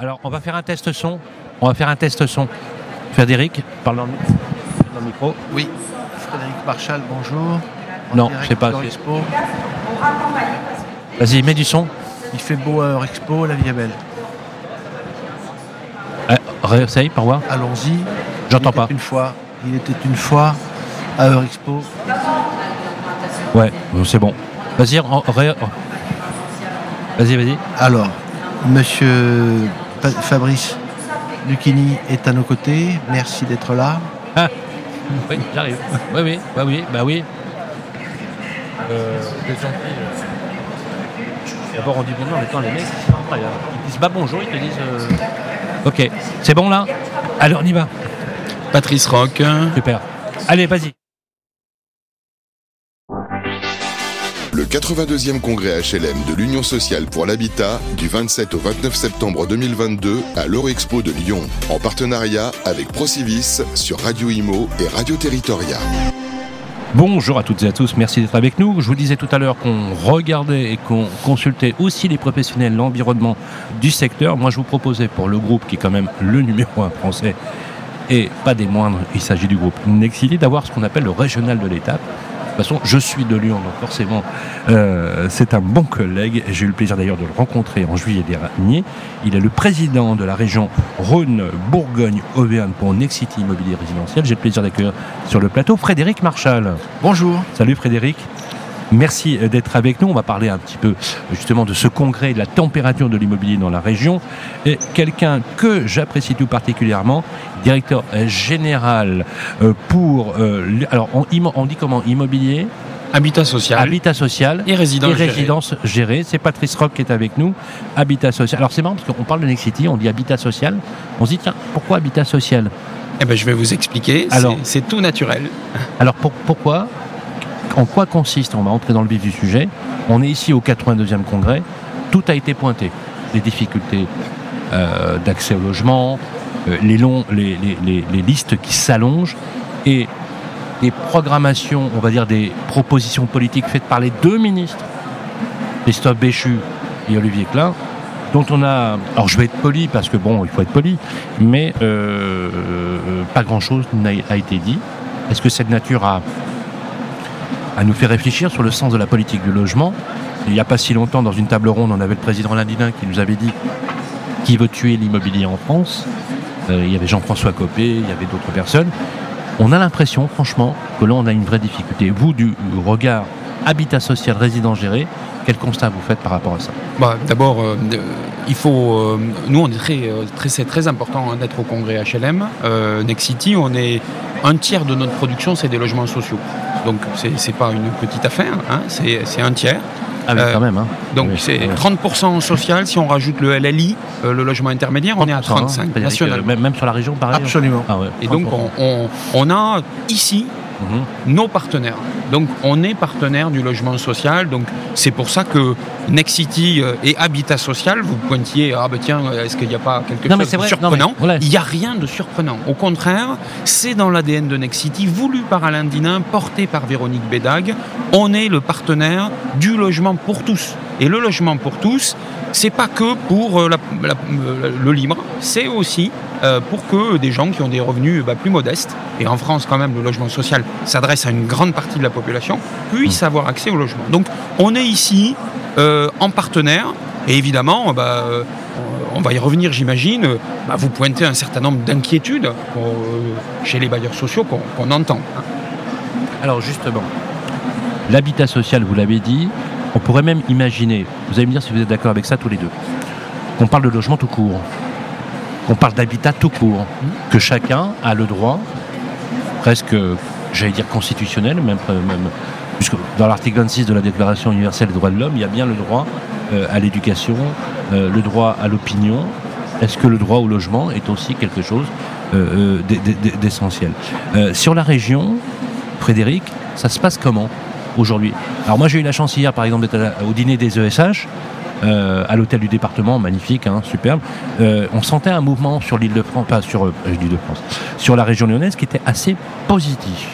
Alors, on va faire un test son. On va faire un test son. Frédéric, parle dans le, dans le micro. Oui, Frédéric Marchal, bonjour. En Non, je sais pas. Vas-y, mets du son. Il fait beau à Heure Expo, la vie est belle. Euh, réessaye, par voir. Allons-y. J'entends pas. Une fois, il était une fois à Heure Expo. Ouais, c'est bon. Vas-y, Vas-y, vas-y. Alors, monsieur Fabrice Lucchini est à nos côtés. Merci d'être là. Oui, j'arrive. Oui, oui, bah oui, bah oui. Euh, euh, D'abord, on dit bonjour, mais attends, les mecs, c'est incroyable. Ils disent pas bonjour, ils te disent. euh, Ok, c'est bon là? Alors, on y va. Patrice Rock. Super. Allez, vas-y. 82e congrès HLM de l'Union sociale pour l'habitat du 27 au 29 septembre 2022 à l'Eurexpo de Lyon, en partenariat avec Procivis sur Radio Imo et Radio Territoria. Bonjour à toutes et à tous, merci d'être avec nous. Je vous disais tout à l'heure qu'on regardait et qu'on consultait aussi les professionnels, l'environnement du secteur. Moi, je vous proposais pour le groupe qui est quand même le numéro un français et pas des moindres, il s'agit du groupe Nexity, d'avoir ce qu'on appelle le régional de l'étape. De toute façon, je suis de Lyon, donc forcément, euh, c'est un bon collègue. J'ai eu le plaisir d'ailleurs de le rencontrer en juillet dernier. Il est le président de la région Rhône-Bourgogne-Auvergne pour Nexity Immobilier Résidentiel. J'ai le plaisir d'accueillir sur le plateau Frédéric Marchal. Bonjour. Salut Frédéric. Merci d'être avec nous. On va parler un petit peu justement de ce congrès, de la température de l'immobilier dans la région. Et quelqu'un que j'apprécie tout particulièrement, directeur général euh, pour... euh, alors on, dit comment? Immobilier, Habitat social. Habitat social et résidence et résidence gérée. C'est Patrice Rock qui est avec nous. Habitat social. Alors c'est marrant parce qu'on parle de Nexity, on dit habitat social. On se dit tiens, pourquoi habitat social? Eh ben, je vais vous expliquer. C'est- Alors. C'est tout naturel. Alors pour- pourquoi? En quoi consiste On va entrer dans le vif du sujet. On est ici au 82e congrès. Tout a été pointé. Les difficultés euh, d'accès au logement, euh, les, longs, les, listes qui s'allongent et des programmations, on va dire des propositions politiques faites par les deux ministres, Christophe Béchu et Olivier Klein, dont on a. Alors je vais être poli parce que bon, il faut être poli, mais euh, pas grand-chose n'a a été dit. Est-ce que cette nature a, a nous fait réfléchir sur le sens de la politique du logement Il n'y a pas si longtemps, dans une table ronde, on avait le président Landinin qui nous avait dit qui veut tuer l'immobilier en France? Euh, il y avait Jean-François Copé, il y avait d'autres personnes. On a l'impression, franchement, que là, on a une vraie difficulté. Vous, du regard habitat social, résidence géré, quel constat vous faites par rapport à ça? Bah, D'abord, euh, euh, il faut. nous, on est très, c'est très important hein, d'être au congrès HLM. Next City, on est un tiers de notre production, c'est des logements sociaux. Donc, c'est pas une petite affaire, hein, c'est un tiers. Ah oui, Euh, quand même. Hein. Donc, Oui, c'est oui. 30% en social. Si on rajoute le LLI, euh, le logement intermédiaire, on est à 30%, hein, 35 c'est-à-dire que national. Même, sur la région, pareil. Absolument. Ah ouais, Et donc, 30%. on, on- on a ici Mhm. nos partenaires. Donc on est partenaire du logement social. Donc c'est pour ça que Next City euh, et Habitat Social, vous pointiez, ah ben tiens, est-ce qu'il n'y a pas quelque Non, chose de vrai, surprenant non, mais voilà. Il n'y a rien de surprenant. Au contraire, c'est dans l'ADN de Next City, voulu par Alain Dinin, porté par Véronique Bédag. On est le partenaire du logement pour tous. Et le logement pour tous, c'est pas que pour euh, la- la- euh, le libre, c'est aussi pour que des gens qui ont des revenus bah, plus modestes, et en France quand même le logement social s'adresse à une grande partie de la population, puissent avoir accès au logement. Donc on est ici euh, en partenaire, et évidemment, bah, euh, on va y revenir j'imagine, euh, bah, vous pointez un certain nombre d'inquiétudes euh, chez les bailleurs sociaux qu'on qu'on entend. hein. Alors justement, l'habitat social, vous l'avez dit, on pourrait même imaginer, vous allez me dire si vous êtes d'accord avec ça tous les deux, qu'on parle de logement tout court, qu'on parle d'habitat tout court, que chacun a le droit, presque, j'allais dire constitutionnel, même, puisque dans l'article 26 de la Déclaration universelle des droits de l'homme, il y a bien le droit euh, à l'éducation, euh, le droit à l'opinion. Est-ce que le droit au logement est aussi quelque chose euh, d'essentiel? Sur la région, Frédéric, ça se passe comment aujourd'hui? Alors moi j'ai eu la chance hier par exemple d'être au dîner des ESH, euh, à l'hôtel du département, magnifique, hein, superbe. Euh, on sentait un mouvement sur l'île de France, pas sur euh, l'île de France, sur la région lyonnaise qui était assez positif.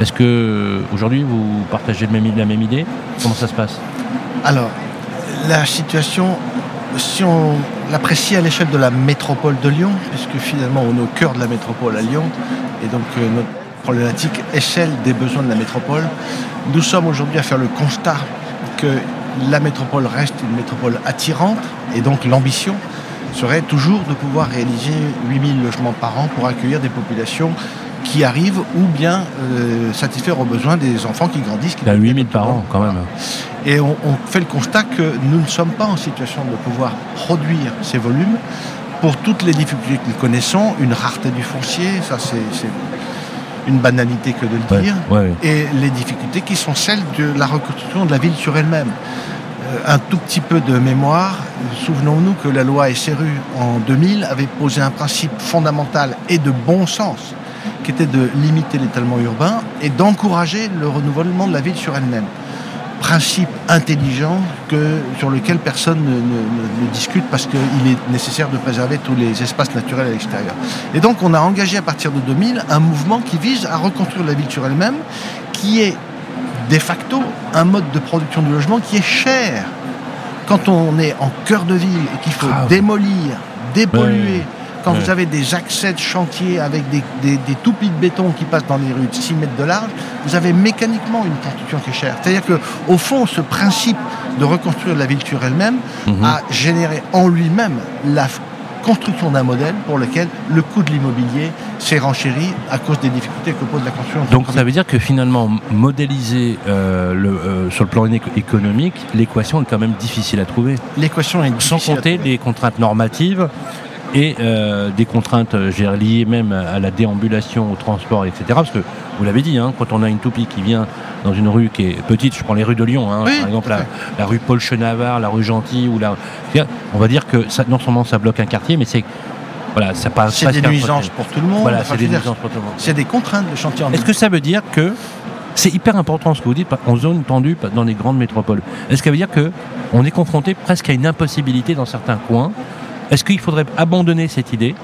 Est-ce que euh, aujourd'hui vous partagez la même idée? Comment ça se passe? Alors, la situation, si on l'apprécier à l'échelle de la métropole de Lyon, puisque finalement on est au cœur de la métropole à Lyon, et donc euh, notre problématique échelle des besoins de la métropole. Nous sommes aujourd'hui à faire le constat que la métropole reste une métropole attirante, et donc l'ambition serait toujours de pouvoir réaliser 8000 logements par an pour accueillir des populations qui arrivent ou bien euh, satisfaire aux besoins des enfants qui grandissent. Qui Il y a 8000 par an quand même. Et on, on, fait le constat que nous ne sommes pas en situation de pouvoir produire ces volumes pour toutes les difficultés que nous connaissons, une rareté du foncier, ça c'est une banalité que de le dire, ouais, ouais. et les difficultés qui sont celles de la reconstruction de la ville sur elle-même. Euh, un tout petit peu de mémoire, souvenons-nous que la loi SRU en 2000 avait posé un principe fondamental et de bon sens qui était de limiter l'étalement urbain et d'encourager le renouvellement de la ville sur elle-même. Principe intelligent que, sur lequel personne ne, ne, ne discute parce qu'il est nécessaire de préserver tous les espaces naturels à l'extérieur. Et donc on a engagé à partir de 2000 un mouvement qui vise à reconstruire la ville sur elle-même, qui est de facto un mode de production du logement qui est cher. Quand on est en cœur de ville et qu'il faut ah, démolir, dépolluer, quand ouais. vous avez des accès de chantier avec des, des, des, toupis de béton qui passent dans les rues de 6 mètres de large, vous avez mécaniquement une construction qui est chère. C'est-à-dire qu'au fond, ce principe de reconstruire la ville sur elle-même -hmm. a généré en lui-même la construction d'un modèle pour lequel le coût de l'immobilier s'est renchéri à cause des difficultés que pose la construction. Donc ça veut dire que finalement, modéliser euh, le, euh, sur le plan économique, l'équation est quand même difficile à trouver. L'équation est difficile. Sans compter les contraintes normatives et euh, des contraintes liées même à la déambulation, au transport, etc. Parce que vous l'avez dit, hein, quand on a une toupie qui vient dans une rue qui est petite, je prends les rues de Lyon, hein, oui, par exemple la, la, rue Paul Chenavard, la rue Gentil, ou la, on va dire que ça, non seulement ça bloque un quartier, mais c'est voilà, ça passe. C'est des nuisances pour tout le monde. Voilà, c'est des nuisances pour tout le monde. C'est des contraintes de chantier. Est-ce que ça veut dire que c'est hyper important ce que vous dites en zone tendue dans les grandes métropoles Est-ce que ça veut dire que on est confronté presque à une impossibilité dans certains coins est-ce qu'il faudrait abandonner cette idée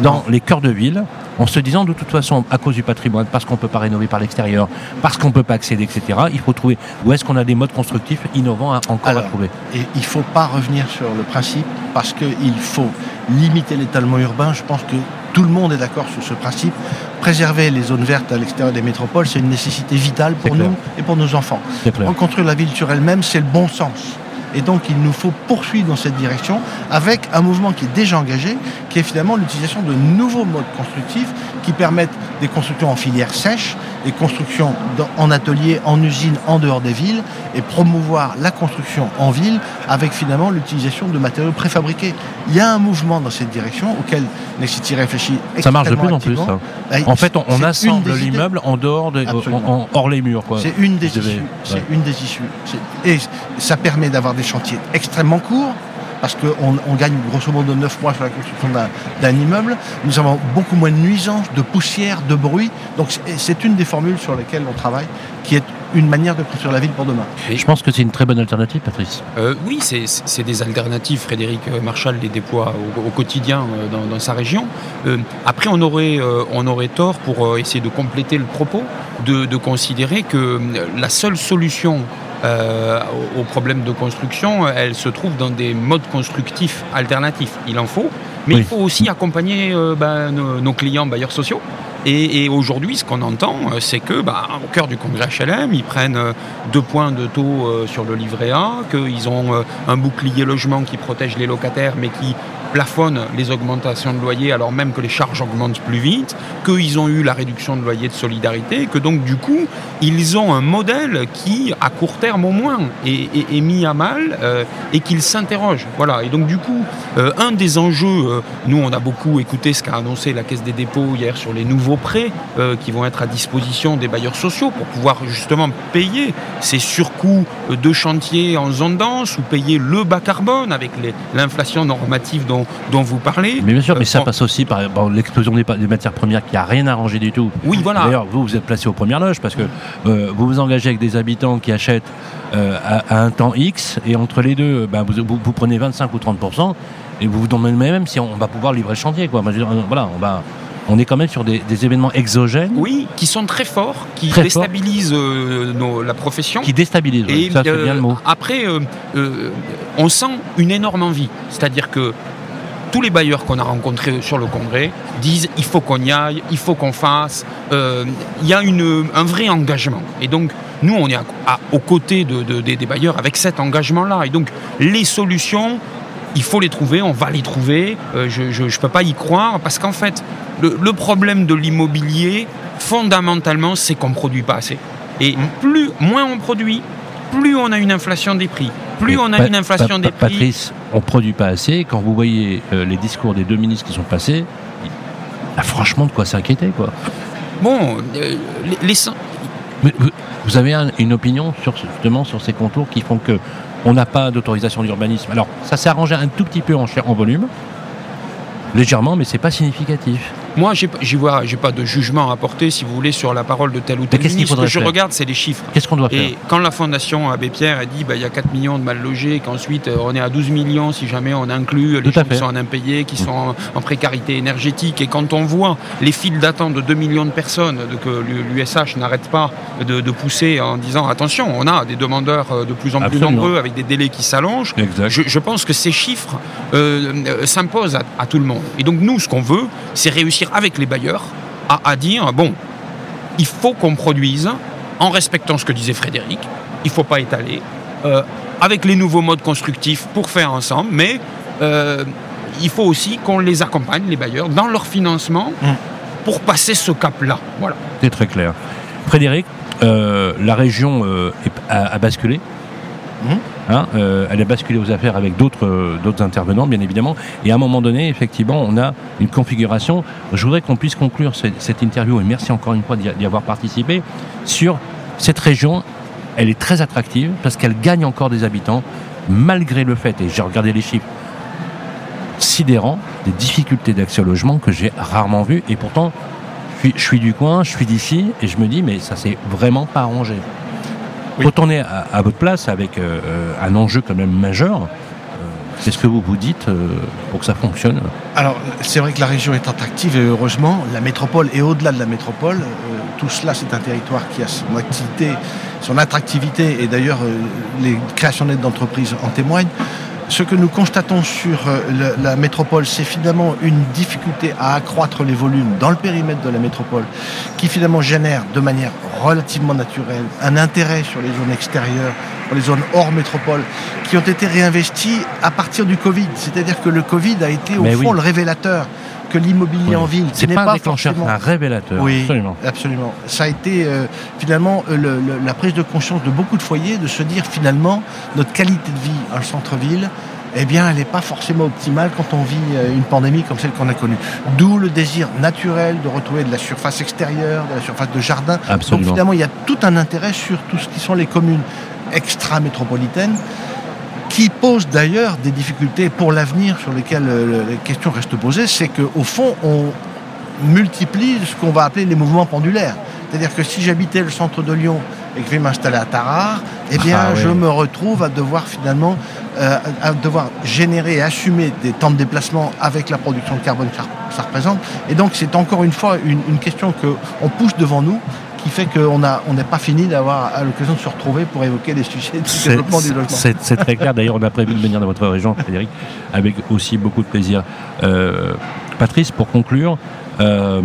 dans les cœurs de ville en se disant de toute façon, à cause du patrimoine, parce qu'on ne peut pas rénover par l'extérieur, parce qu'on ne peut pas accéder, etc., il faut trouver où est-ce qu'on a des modes constructifs innovants à, encore Alors, à trouver. Et il ne faut pas revenir sur le principe, parce qu'il faut limiter l'étalement urbain. Je pense que tout le monde est d'accord sur ce principe. Préserver les zones vertes à l'extérieur des métropoles, c'est une nécessité vitale pour nous et pour nos enfants. Reconstruire la ville sur elle-même, c'est le bon sens. Et donc, il nous faut poursuivre dans cette direction avec un mouvement qui est déjà engagé, qui est finalement l'utilisation de nouveaux modes constructifs qui permettent des constructions en filière sèche, des constructions en atelier, en usine, en dehors des villes, et promouvoir la construction en ville avec finalement l'utilisation de matériaux préfabriqués. Il y a un mouvement dans cette direction auquel Nexity réfléchit. Ça marche de plus en plus. Ça. En fait, on, on assemble l'immeuble en dehors, de, en, hors les murs. C'est une des issues. C'est ouais. une des issues. Et ça permet d'avoir des chantiers extrêmement courts, parce qu'on on gagne grosso modo 9 mois sur la construction d'un immeuble. Nous avons beaucoup moins de nuisances, de poussière, de bruit. Donc c'est une des formules sur lesquelles on travaille, qui est une manière de construire la ville pour demain. Et je pense que c'est une très bonne alternative, Patrice. Euh, oui, c'est des alternatives. Frédéric Marchal les déploie au, au quotidien dans, dans, sa région. Euh, après, on aurait, euh, on aurait tort pour essayer de compléter le propos, de, de considérer que la seule solution euh, aux problèmes de construction, elle se trouve dans des modes constructifs alternatifs. Il en faut, mais oui. il faut aussi accompagner euh, ben, nos, nos, clients bailleurs sociaux. Et, et aujourd'hui, ce qu'on entend, c'est que, bah, au cœur du congrès HLM, ils prennent deux points de taux euh, sur le livret A, qu'ils ont euh, un bouclier logement qui protège les locataires, mais qui plafonne les augmentations de loyer alors même que les charges augmentent plus vite, qu'ils ont eu la réduction de loyer de solidarité, que donc du coup, ils ont un modèle qui, à court terme au moins, est, est, mis à mal euh, et qu'ils s'interrogent. Voilà. Et donc du coup, euh, un des enjeux, euh, nous on a beaucoup écouté ce qu'a annoncé la Caisse des dépôts hier sur les nouveaux prêts qui vont être à disposition des bailleurs sociaux pour pouvoir justement payer ces surcoûts de chantier en zone dense ou payer le bas carbone avec l'inflation normative dont dont vous parlez. Mais bien sûr, mais ça passe aussi par, l'explosion des, des, matières premières qui n'a rien arrangé du tout. Oui, voilà. D'ailleurs, vous, vous êtes placé aux premières loges parce que euh, vous vous engagez avec des habitants qui achètent euh, à, à, un temps X et entre les deux, ben, vous, vous, vous, prenez 25 ou 30% et vous vous demandez même si on va pouvoir livrer le chantier. Quoi. Voilà, on va. on est quand même sur des, des événements exogènes Oui, qui sont très forts, qui Très déstabilisent euh, nos- la profession. qui déstabilisent. Et ça, c'est euh, bien le mot. après, euh, euh, on sent une énorme envie. C'est-à-dire que tous les bailleurs qu'on a rencontrés sur le congrès disent il faut qu'on y aille, il faut qu'on fasse. Euh, Il y a une, un vrai engagement. Et donc, nous, on est à- à- aux côtés de- de- des- des bailleurs avec cet engagement-là. Et donc, les solutions, il faut les trouver, on va les trouver. Euh, je ne peux pas y croire parce qu'en fait, le, le problème de l'immobilier, fondamentalement, c'est qu'on ne produit pas assez. Et plus, moins on produit, plus on a une inflation des prix. Plus on a une inflation des prix. Patrice, on produit pas assez. Quand vous voyez euh, les discours des deux ministres qui sont passés, il y a franchement de quoi s'inquiéter, quoi. Bon, euh, les, les- Mais vous, vous avez un- une opinion sur justement sur ces contours qui font que on n'a pas d'autorisation d'urbanisme. Alors, ça s'est arrangé un tout petit peu en, en volume, légèrement, mais c'est pas significatif. Moi, j'y vois, j'ai pas de jugement à porter, si vous voulez, sur la parole de tel ou tel ministre. Ce que je regarde, c'est les chiffres. Qu'est-ce qu'on doit faire Et quand la fondation Abbé Pierre a dit bah, il y a 4 millions de mal logés, qu'ensuite euh, on est à 12 millions si jamais on inclut les gens qui sont en impayés, qui sont en, précarité énergétique, et quand on voit les files d'attente de 2 millions de personnes de, que l'USH n'arrête pas de, de pousser en disant attention, on a des demandeurs euh, de plus en plus nombreux avec des délais qui s'allongent, je, je pense que ces chiffres euh, s'imposent à, à tout le monde. Et donc nous, ce qu'on veut, c'est réussir avec les bailleurs à, à dire, bon, il faut qu'on produise en respectant ce que disait Frédéric, il ne faut pas étaler, euh, avec les nouveaux modes constructifs pour faire ensemble, mais euh, il faut aussi qu'on les accompagne, les bailleurs, dans leur financement Mm. pour passer ce cap-là. Voilà. C'est très clair. Frédéric, euh, la région euh, est- a, a basculé? Mhm. Hein, euh, elle a basculé aux affaires avec d'autres euh, d'autres intervenants, bien évidemment. Et à un moment donné, effectivement, on a une configuration. Je voudrais qu'on puisse conclure ce- cette interview, et merci encore une fois d'y avoir participé, sur cette région. Elle est très attractive parce qu'elle gagne encore des habitants, malgré le fait, et j'ai regardé les chiffres, sidérants, des difficultés d'accès au logement que j'ai rarement vues. Et pourtant, je suis, je suis du coin, je suis d'ici, et je me dis, mais ça s'est vraiment pas arrangé. Oui. Quand on est à, à votre place avec euh, euh, un enjeu quand même majeur, euh, qu'est-ce que vous vous dites euh, pour que ça fonctionne Alors, c'est vrai que la région est attractive et heureusement, la métropole et au-delà de la métropole, euh, tout cela, c'est un territoire qui a son activité, son attractivité et d'ailleurs, euh, les créations nettes d'entreprises en témoignent. Ce que nous constatons sur euh, le- la métropole, c'est finalement une difficulté à accroître les volumes dans le périmètre de la métropole, qui finalement génère de manière relativement naturelle un intérêt sur les zones extérieures, sur les zones hors métropole, qui ont été réinvesties à partir du Covid. C'est-à-dire que le Covid a été au Mais fond oui. le révélateur que l'immobilier en ville, C'est pas pas un déclencheur, forcément... un révélateur. Oui, Absolument. absolument. Ça a été euh, finalement euh, le- le- la prise de conscience de beaucoup de foyers de se dire finalement notre qualité de vie en centre-ville, eh bien, elle n'est pas forcément optimale quand on vit euh, une pandémie comme celle qu'on a connue. D'où le désir naturel de retrouver de la surface extérieure, de la surface de jardin. Donc Absolument. finalement, il y a tout un intérêt sur tout ce qui sont les communes extra-métropolitaines qui posent d'ailleurs des difficultés pour l'avenir sur lesquelles euh, les questions restent posées, c'est qu'au fond, on multiplie ce qu'on va appeler les mouvements pendulaires. C'est-à-dire que si j'habitais le centre de Lyon et que je vais m'installer à Tarare, eh bien, Ah je me retrouve à devoir finalement euh, à devoir générer et assumer des temps de déplacement avec la production de carbone que ça- ça représente. Et donc, c'est encore une fois une, une question qu'on pousse devant nous qui fait qu'on on n'est pas fini d'avoir l'occasion de se retrouver pour évoquer les sujets du développement du logement. C'est très clair. D'ailleurs, on a prévu de venir dans votre région, Frédéric, avec aussi beaucoup de plaisir. Euh, Patrice, pour conclure, euh,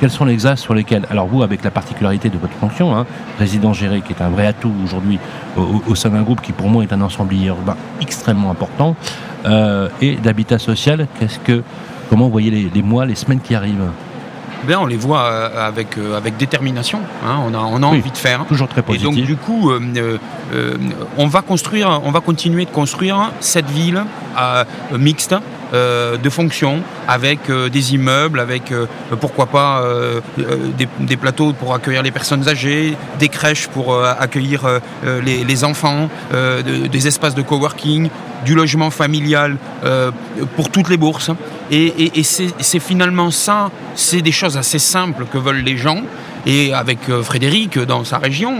quels sont les axes sur lesquels, alors vous, avec la particularité de votre fonction, hein, résident géré, qui est un vrai atout aujourd'hui au, sein d'un groupe qui, pour moi, est un ensemblier urbain extrêmement important, euh, et d'habitat social, qu'est-ce que, comment vous voyez les, les mois, les semaines qui arrivent? Ben, on les voit euh, avec, euh, avec détermination. hein. on a, on a Oui. envie de faire. Toujours très Et positif. donc du coup, euh, on va construire, on va continuer de construire cette ville euh, mixte. de fonction avec des immeubles, avec pourquoi pas des, des plateaux pour accueillir les personnes âgées, des crèches pour accueillir les, les enfants, de- des espaces de coworking, du logement familial pour toutes les bourses. Et, c'est finalement ça, c'est des choses assez simples que veulent les gens. Et avec euh, Frédéric, dans sa région,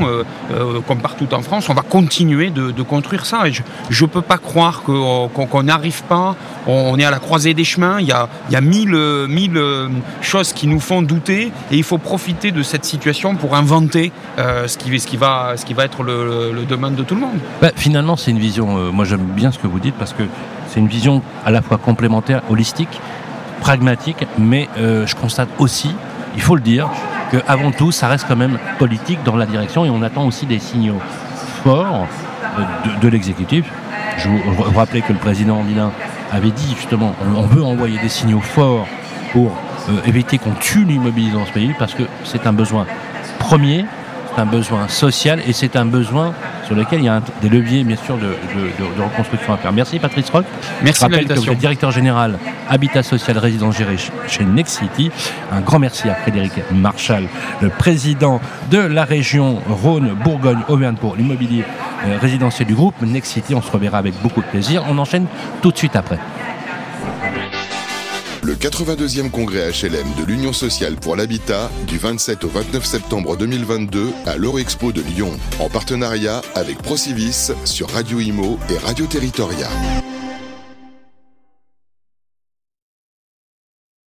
comme partout en France, on va continuer de, construire ça. Et je ne peux pas croire qu'on n'arrive pas, on, est à la croisée des chemins, il y a, y a mille, mille choses qui nous font douter, et il faut profiter de cette situation pour inventer ce, qui, va, ce qui va être le, le domaine de tout le monde. Bah, finalement, c'est une vision, moi j'aime bien ce que vous dites, parce que c'est une vision à la fois complémentaire, holistique, pragmatique, mais euh, je constate aussi, il faut le dire, qu'avant tout, ça reste quand même politique dans la direction et on attend aussi des signaux forts euh, de, l'exécutif. Je vous rappelais que le président Andinin avait dit justement, on, veut envoyer des signaux forts pour euh, éviter qu'on tue l'immobilier dans ce pays parce que c'est un besoin premier, c'est un besoin social et c'est un besoin sur lequel il y a des leviers, bien sûr, de, reconstruction à faire. Merci Patrice Rock. Merci Je rappelle que vous êtes directeur général Habitat Social Résidence Géré chez Next City. Un grand merci à Frédéric Marchal, le président de la région Rhône-Bourgogne-Auvergne pour l'immobilier euh, résidentiel du groupe Next City. On se reverra avec beaucoup de plaisir. On enchaîne tout de suite après. Le 82e congrès HLM de l'Union sociale pour l'habitat du 27 au 29 septembre 2022 à l'Eurexpo de Lyon, en partenariat avec Procivis sur Radio Imo et Radio Territoria.